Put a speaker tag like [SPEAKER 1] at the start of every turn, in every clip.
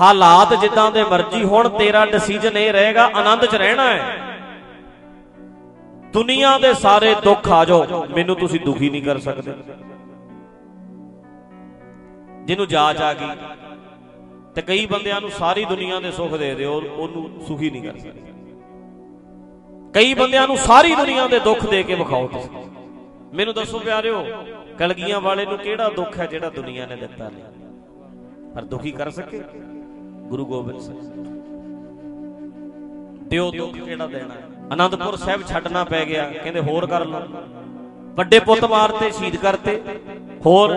[SPEAKER 1] ਹਾਲਾਤ ਜਿੱਦਾਂ ਦੇ ਮਰਜ਼ੀ ਹੋਣ, ਤੇਰਾ ਡਿਸੀਜਨ ਇਹ ਰਹੇਗਾ, ਆਨੰਦ 'ਚ ਰਹਿਣਾ ਹੈ। ਦੁਨੀਆ ਦੇ ਸਾਰੇ ਦੁੱਖ ਆ ਜਾਓ, ਮੈਨੂੰ ਤੁਸੀਂ ਦੁਖੀ ਨਹੀਂ ਕਰ ਸਕਦੇ। ਜਿਹਨੂੰ ਜਾਚ ਆ ਗਈ, ਤੇ ਕਈ ਬੰਦਿਆਂ ਨੂੰ ਸਾਰੀ ਦੁਨੀਆ ਦੇ ਸੁੱਖ ਦੇ ਦਿਓ, ਉਹਨੂੰ ਸੁਖੀ ਨਹੀਂ ਕਰ ਸਕਦੇ। ਕਈ ਬੰਦਿਆਂ ਨੂੰ ਸਾਰੀ ਦੁਨੀਆ ਦੇ ਦੁੱਖ ਦੇ ਕੇ ਵਿਖਾਓ ਤੁਸੀਂ। ਮੈਨੂੰ ਦੱਸੋ ਪਿਆਰਿਓ, ਕਲਗੀਆਂ ਵਾਲੇ ਨੂੰ ਕਿਹੜਾ ਦੁੱਖ ਹੈ ਜਿਹੜਾ ਦੁਨੀਆ ਨੇ ਦਿੱਤਾ ਨਹੀਂ? ਪਰ ਦੁਖੀ ਕਰ ਸਕੇ? ਗੁਰੂ ਗੋਬਿੰਦ ਸਿੰਘ। ਦਿਓ ਦੁੱਖ ਕਿਹੜਾ ਦੇਣਾ? ਆਨੰਦਪੁਰ ਸਾਹਿਬ ਛੱਡਣਾ ਪੈ ਗਿਆ, ਕਹਿੰਦੇ ਹੋਰ ਕਰ ਲਓ। ਵੱਡੇ ਪੁੱਤ ਮਾਰਤੇ ਸ਼ਹੀਦ ਕਰਤੇ। ਹੋਰ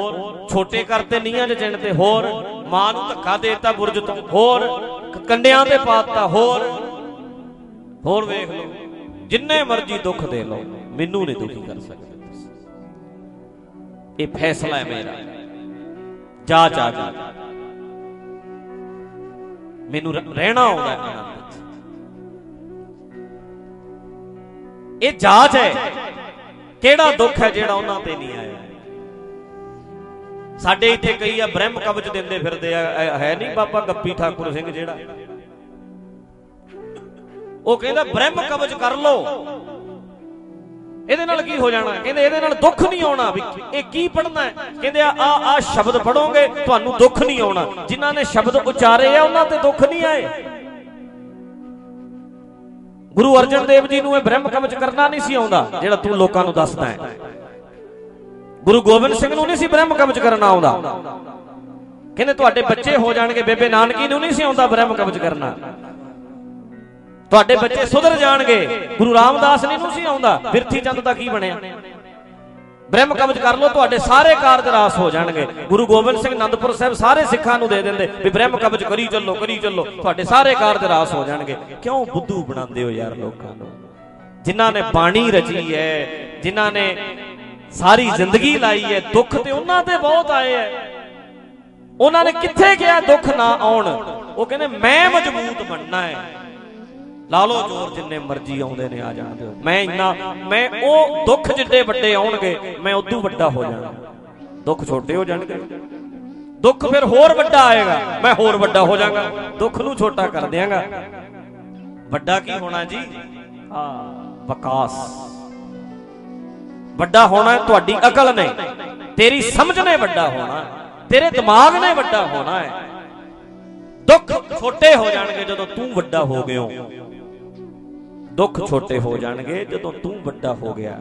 [SPEAKER 1] ਛੋਟੇ ਕਰਤੇ, ਨੀਹਾਂ 'ਚ ਚਿਣਤੇ ਹੋਰ ਮਾਂ ਨੂੰ ਧੱਕਾ ਦੇਤਾ ਬੁਰਜ ਤੋਂ। ਹੋਰ ਕੰਡਿਆਂ ਤੇ ਪਾਤਾ ਹੋਰ ਹੋਰ ਵੇਖ ਲਓ, ਜਿੰਨੇ ਮਰਜ਼ੀ ਦੁੱਖ ਦੇ ਲਓ, ਮੈਨੂੰ ਨਹੀਂ ਦੁਖੀ ਕਰ ਸਕਦੇ ਤੁਸੀਂ। ਇਹ ਫੈਸਲਾ ਹੈ ਮੇਰਾ। ਜਾ ਜਾ ਜਾ। ਮੈਨੂੰ ਰਹਿਣਾ ਆਉਂਦਾ ਹੈ। ਆਨੰਦ ਚ ਇਹ ਜਾਚ ਹੈ। ਕਿਹੜਾ ਦੁੱਖ ਹੈ ਜਿਹੜਾ ਉਹਨਾਂ ਤੇ ਨਹੀਂ ਆਇਆ? ਸਾਡੇ ਇੱਥੇ ਕਈ ਆ ਬ੍ਰਹਮ ਕਵਚ ਦਿੰਦੇ ਫਿਰਦੇ ਆ। ਹੈ ਨਹੀਂ ਬਾਬਾ ਗੱਪੀ ਠਾਕੁਰ ਸਿੰਘ ਜਿਹੜਾ? ਉਹ ਕਹਿੰਦਾ ਬ੍ਰਹਮ ਕਵਚ ਕਰ ਲੋ ਇਹਦੇ ਨਾਲ ਕੀ ਹੋ ਜਾਣਾ? ਕਹਿੰਦੇ ਇਹਦੇ ਨਾਲ ਦੁੱਖ ਨਹੀਂ ਆਉਣਾ ਵੀ ਇਹ ਕੀ ਪੜਨਾ ਹੈ? ਕਹਿੰਦੇ ਆ ਆ ਸ਼ਬਦ ਪੜੋਗੇ ਤੁਹਾਨੂੰ ਦੁੱਖ ਨਹੀਂ ਆਉਣਾ। ਜਿਨ੍ਹਾਂ ਨੇ ਸ਼ਬਦ ਉਚਾਰੇ ਆ, ਉਹਨਾਂ ਤੇ ਦੁੱਖ ਨਹੀਂ ਆਏ। ਗੁਰੂ ਅਰਜਨ ਦੇਵ ਜੀ ਨੂੰ ਇਹ ਬ੍ਰਹਮ ਕਵਚ ਕਰਨਾ ਨਹੀਂ ਸੀ ਆਉਂਦਾ, ਜਿਹੜਾ ਤੂੰ ਲੋਕਾਂ ਨੂੰ ਦੱਸਦਾ ਹੈ। ਗੁਰੂ ਗੋਬਿੰਦ ਸਿੰਘ ਨੂੰ ਨਹੀਂ ਸੀ ਬ੍ਰਹਮ ਕਵਚ ਕਰਨਾ ਆਉਂਦਾ। ਕਹਿੰਦੇ ਤੁਹਾਡੇ ਬੱਚੇ ਹੋ ਜਾਣਗੇ, ਬੇਬੇ ਨਾਨਕੀ ਨੂੰ ਨਹੀਂ ਸੀ ਆਉਂਦਾ ਬ੍ਰਹਮ ਕਵਚ ਕਰਨਾ। ਤੁਹਾਡੇ ਬੱਚੇ ਸੁਧਰ ਜਾਣਗੇ। ਗੁਰੂ ਰਾਮਦਾਸ ਨੇ ਨੂੰ ਸੀ ਆਉਂਦਾ। ਬਿਰਥੀ ਚੰਦ ਦਾ ਕੀ ਬਣਿਆ? ਬ੍ਰਹਮ ਕਵਚ ਕਰ ਲੋ ਤੁਹਾਡੇ ਸਾਰੇ ਕਾਰਜ ਰਾਸ ਹੋ ਜਾਣਗੇ। ਗੁਰੂ ਗੋਬਿੰਦ ਸਿੰਘ ਅਨੰਦਪੁਰ ਸਾਹਿਬ ਸਾਰੇ ਸਿੱਖਾਂ ਨੂੰ ਦੇ ਦਿੰਦੇ। ਵੀ ਬ੍ਰਹਮ ਕਵਚ ਕਰੀ ਚੱਲੋ ਕਰੀ ਚੱਲੋ, ਤੁਹਾਡੇ ਸਾਰੇ ਕਾਰਜ ਰਾਸ ਹੋ ਜਾਣਗੇ। ਕਿਉਂ ਬੁੱਧੂ ਬਣਾਉਂਦੇ ਹੋ ਯਾਰ ਲੋਕਾਂ ਨੂੰ? ਜਿਨ੍ਹਾਂ ਨੇ ਬਾਣੀ ਰਚੀ ਹੈ, ਜਿਨ੍ਹਾਂ ਨੇ ਸਾਰੀ ਜ਼ਿੰਦਗੀ ਲਾਈ ਹੈ, ਦੁੱਖ ਤੇ ਉਹਨਾਂ ਤੇ ਬਹੁਤ ਆਏ ਹੈ। ਉਹਨਾਂ ਨੇ ਕਿੱਥੇ ਗਿਆ ਦੁੱਖ ਨਾ ਆਉਣ? ਉਹ ਕਹਿੰਦੇ, ਮੈਂ ਮਜ਼ਬੂਤ ਬਣਨਾ ਹੈ। ਲਾ ਲੋ ਜੋਰ ਜਿੰਨੇ ਮਰਜ਼ੀ ਆਉਂਦੇ ਨੇ, ਆ ਜਾਣ ਦਿਓ। ਮੈਂ ਇੰਨਾ, ਮੈਂ ਉਹ ਦੁੱਖ ਜਿੱਡੇ ਵੱਡੇ ਆਉਣਗੇ, ਮੈਂ ਉਦੋਂ ਵੱਡਾ ਹੋ ਜਾਣਾ। ਦੁੱਖ ਛੋਟੇ ਹੋ ਜਾਣਗੇ। ਦੁੱਖ ਫਿਰ ਹੋਰ ਵੱਡਾ ਆਏਗਾ, ਮੈਂ ਹੋਰ ਵੱਡਾ ਹੋ ਜਾਵਾਂਗਾ ਦੁੱਖ ਨੂੰ ਛੋਟਾ ਕਰ ਦਿਆਂਗਾ। ਵੱਡਾ ਕੀ ਹੋਣਾ ਜੀ? ਹਾਂ, ਵਿਕਾਸ। ਵੱਡਾ ਹੋਣਾ ਤੁਹਾਡੀ ਅਕਲ ਨੇ। ਤੇਰੀ ਸਮਝ ਨੇ ਵੱਡਾ ਹੋਣਾ। ਤੇਰੇ ਦਿਮਾਗ ਨੇ ਵੱਡਾ ਹੋਣਾ ਹੈ। ਦੁੱਖ ਛੋਟੇ ਹੋ ਜਾਣਗੇ ਜਦੋਂ ਤੂੰ ਵੱਡਾ ਹੋ ਗਿਓ ਦੁੱਖ ਛੋਟੇ ਹੋ ਜਾਣਗੇ ਜਦੋਂ ਤੂੰ ਵੱਡਾ ਹੋ ਗਿਆ।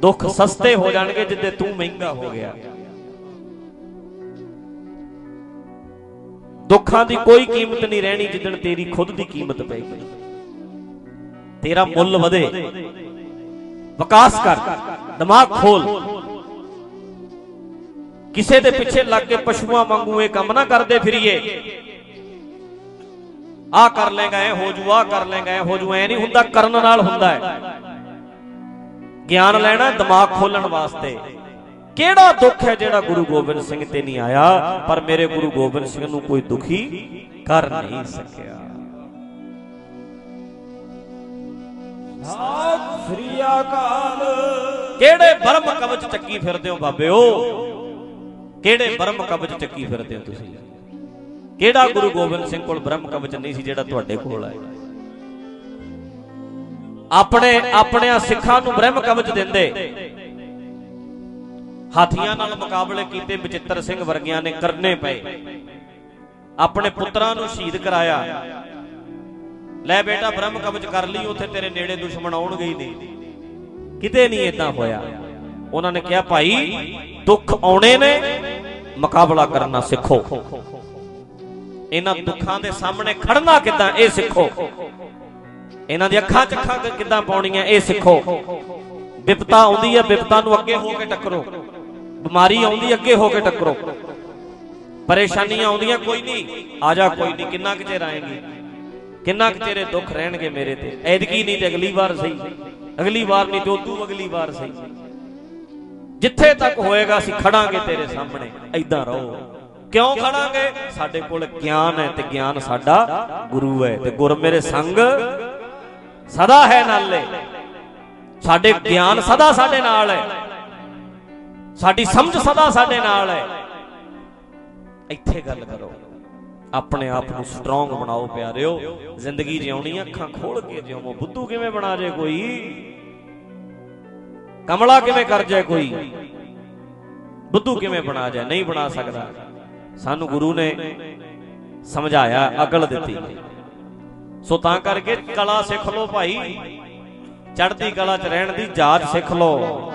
[SPEAKER 1] ਦੁੱਖ ਸਸਤੇ ਹੋ ਜਾਣਗੇ ਜਿੱਦੇ ਤੂੰ ਮਹਿੰਗਾ ਹੋ ਗਿਆ। ਦੁੱਖਾਂ ਦੀ ਕੋਈ ਕੀਮਤ ਨਹੀਂ ਰਹਿਣੀ ਜਿੱਦਣ ਤੇਰੀ ਖੁਦ ਦੀ ਕੀਮਤ ਪੈਗੀ ਤੇਰਾ ਮੁੱਲ ਵਧੇ। ਵਿਕਾਸ ਕਰ। ਦਿਮਾਗ ਖੋਲ। ਕਿਸੇ ਦੇ ਪਿੱਛੇ ਲੱਗ ਕੇ ਪਸ਼ੂਆਂ ਵਾਂਗੂ ਇਹ ਕੰਮ ਨਾ ਕਰਦੇ ਫਿਰੀਏ। ਆ ਕਰ ਲੈਗਾ ਐ ਹੋ ਜੂ ਆ ਕਰ ਲੈਗਾ ਐ ਹੋ ਜੂ ਐ ਨਹੀਂ ਹੁੰਦਾ ਕਰਨ ਨਾਲ ਹੁੰਦਾ ਹੈ। ਗਿਆਨ ਲੈਣਾ ਦਿਮਾਗ ਖੋਲਣ ਵਾਸਤੇ। ਕਿਹੜਾ ਦੁੱਖ ਹੈ ਜਿਹੜਾ ਗੁਰੂ ਗੋਬਿੰਦ ਸਿੰਘ ਤੇ ਨਹੀਂ ਆਇਆ ਪਰ ਮੇਰੇ ਗੁਰੂ ਗੋਬਿੰਦ ਸਿੰਘ ਨੂੰ ਕੋਈ ਦੁਖੀ ਕਰ ਨਹੀਂ ਸਕਿਆ।
[SPEAKER 2] ਸਤਿ ਸ੍ਰੀ ਅਕਾਲ।
[SPEAKER 1] ਕਿਹੜੇ ਬਰਮ ਕਵਚ ਚੱਕੀ ਫਿਰਦੇ ਹੋ ਬਾਬਿਓ? ਕਿਹੜੇ ਬਰਮ ਕਵਚ ਚੱਕੀ ਫਿਰਦੇ ਹੋ ਤੁਸੀਂ? ਕਿਹੜਾ ਗੁਰੂ ਗੋਬਿੰਦ ਸਿੰਘ ਕੋਲ ਬ੍ਰਹਮ ਕਵਚ ਨਹੀਂ ਸੀ ਜਿਹੜਾ ਤੁਹਾਡੇ ਕੋਲ ਹੈ ਆਪਣੇ, ਆਪਣਿਆਂ ਸਿੱਖਾਂ ਨੂੰ ਬ੍ਰਹਮ ਕਵਚ ਦਿੰਦੇ। ਹਾਥੀਆਂ ਨਾਲ ਮੁਕਾਬਲੇ ਕੀਤੇ ਬਚਿੱਤਰ ਸਿੰਘ ਵਰਗਿਆਂ ਨੇ ਕਰਨੇ ਪਏ। ਆਪਣੇ ਪੁੱਤਰਾਂ ਨੂੰ ਸ਼ਹੀਦ ਕਰਾਇਆ। ਲੈ ਬੇਟਾ, ਬ੍ਰਹਮ ਕਵਚ ਕਰ ਲਈ, ਉੱਥੇ ਤੇਰੇ ਨੇੜੇ ਦੁਸ਼ਮਣ ਆਉਣਗੇ ਹੀ ਨਹੀਂ। ਕਿਤੇ ਨਹੀਂ ਇਦਾਂ ਹੋਇਆ। ਉਹਨਾਂ ਨੇ ਕਿਹਾ, ਭਾਈ, ਦੁੱਖ ਆਉਣੇ ਨੇ, ਮੁਕਾਬਲਾ ਕਰਨਾ ਸਿੱਖੋ। ਇਹਨਾਂ ਦੁੱਖਾਂ ਦੇ ਸਾਹਮਣੇ ਖੜਨਾ ਕਿੱਦਾਂ? ਇਹ ਸਿੱਖੋ। ਇਹਨਾਂ ਦੀ ਅੱਖਾਂ 'ਚ ਅੱਖਾਂ ਕਿੱਦਾਂ ਪਾਉਣੀਆਂ? ਇਹ ਸਿੱਖੋ। ਵਿਪਤਾ ਆਉਂਦੀ ਹੈ ਵਿਪਤਾ ਨੂੰ ਅੱਗੇ ਹੋ ਕੇ ਟੱਕਰੋ। ਬਿਮਾਰੀ ਆਉਂਦੀ, ਅੱਗੇ ਹੋ ਕੇ ਟੱਕਰੋ। ਪਰੇਸ਼ਾਨੀਆਂ ਆਉਂਦੀਆਂ, ਕੋਈ ਨਹੀਂ। ਆ ਜਾ, ਕੋਈ ਨਹੀਂ। ਕਿੰਨਾ ਕੁ ਚਿਰ ਆਏਗੀ? ਕਿੰਨਾ ਕੁ ਚਿਰੇ ਦੁੱਖ ਰਹਿਣਗੇ ਮੇਰੇ ਤੇ? ਐਦਕੀ ਨਹੀਂ ਤੇ ਅਗਲੀ ਵਾਰ ਸਹੀ। ਅਗਲੀ ਵਾਰ ਨਹੀਂ ਤੇ ਉਦੋਂ ਅਗਲੀ ਵਾਰ ਸਹੀ। ਜਿੱਥੇ ਤੱਕ ਹੋਏਗਾ, ਅਸੀਂ ਖੜਾਂਗੇ ਤੇਰੇ ਸਾਹਮਣੇ। ਐਦਾਂ ਰਹੋ। ਕਿਉਂ ਖੜਾਂਗੇ? ਸਾਡੇ ਕੋਲ ਗਿਆਨ ਹੈ ਤੇ ਗਿਆਨ ਸਾਡਾ ਗੁਰੂ ਹੈ ਤੇ ਗੁਰ ਮੇਰੇ ਸੰਗ ਸਦਾ ਹੈ ਨਾਲੇ ਸਾਡੇ ਗਿਆਨ ਸਦਾ ਸਾਡੇ ਨਾਲ ਹੈ। ਸਾਡੀ ਸਮਝ ਸਦਾ ਸਾਡੇ ਨਾਲ ਹੈ। ਇੱਥੇ ਗੱਲ ਕਰੋ। ਆਪਣੇ ਆਪ ਨੂੰ ਸਟਰੋਂਗ ਬਣਾਓ ਪਿਆਰਿਓ। ਜ਼ਿੰਦਗੀ ਜਿਉਣੀ ਆ, ਅੱਖਾਂ ਖੋਲ ਕੇ ਜਿਉਵੋ ਬੁੱਧੂ ਕਿਵੇਂ ਬਣਾ ਜੇ ਕੋਈ? ਕਮਲਾ ਕਿਵੇਂ ਕਰ ਜਾਏ ਕੋਈ? ਬੁੱਧੂ ਕਿਵੇਂ ਬਣਾ ਜਾਏ ਨਹੀਂ ਬਣਾ ਸਕਦਾ। ਸਾਨੂੰ ਗੁਰੂ ਨੇ ਸਮਝਾਇਆ, ਅਕਲ ਦਿੱਤੀ। ਸੋ ਤਾਂ ਕਰਕੇ ਕਲਾ ਸਿੱਖ ਲਓ ਭਾਈ। ਚੜ੍ਹਦੀ ਕਲਾ 'ਚ ਰਹਿਣ ਦੀ ਜਾਚ ਸਿੱਖ ਲਓ।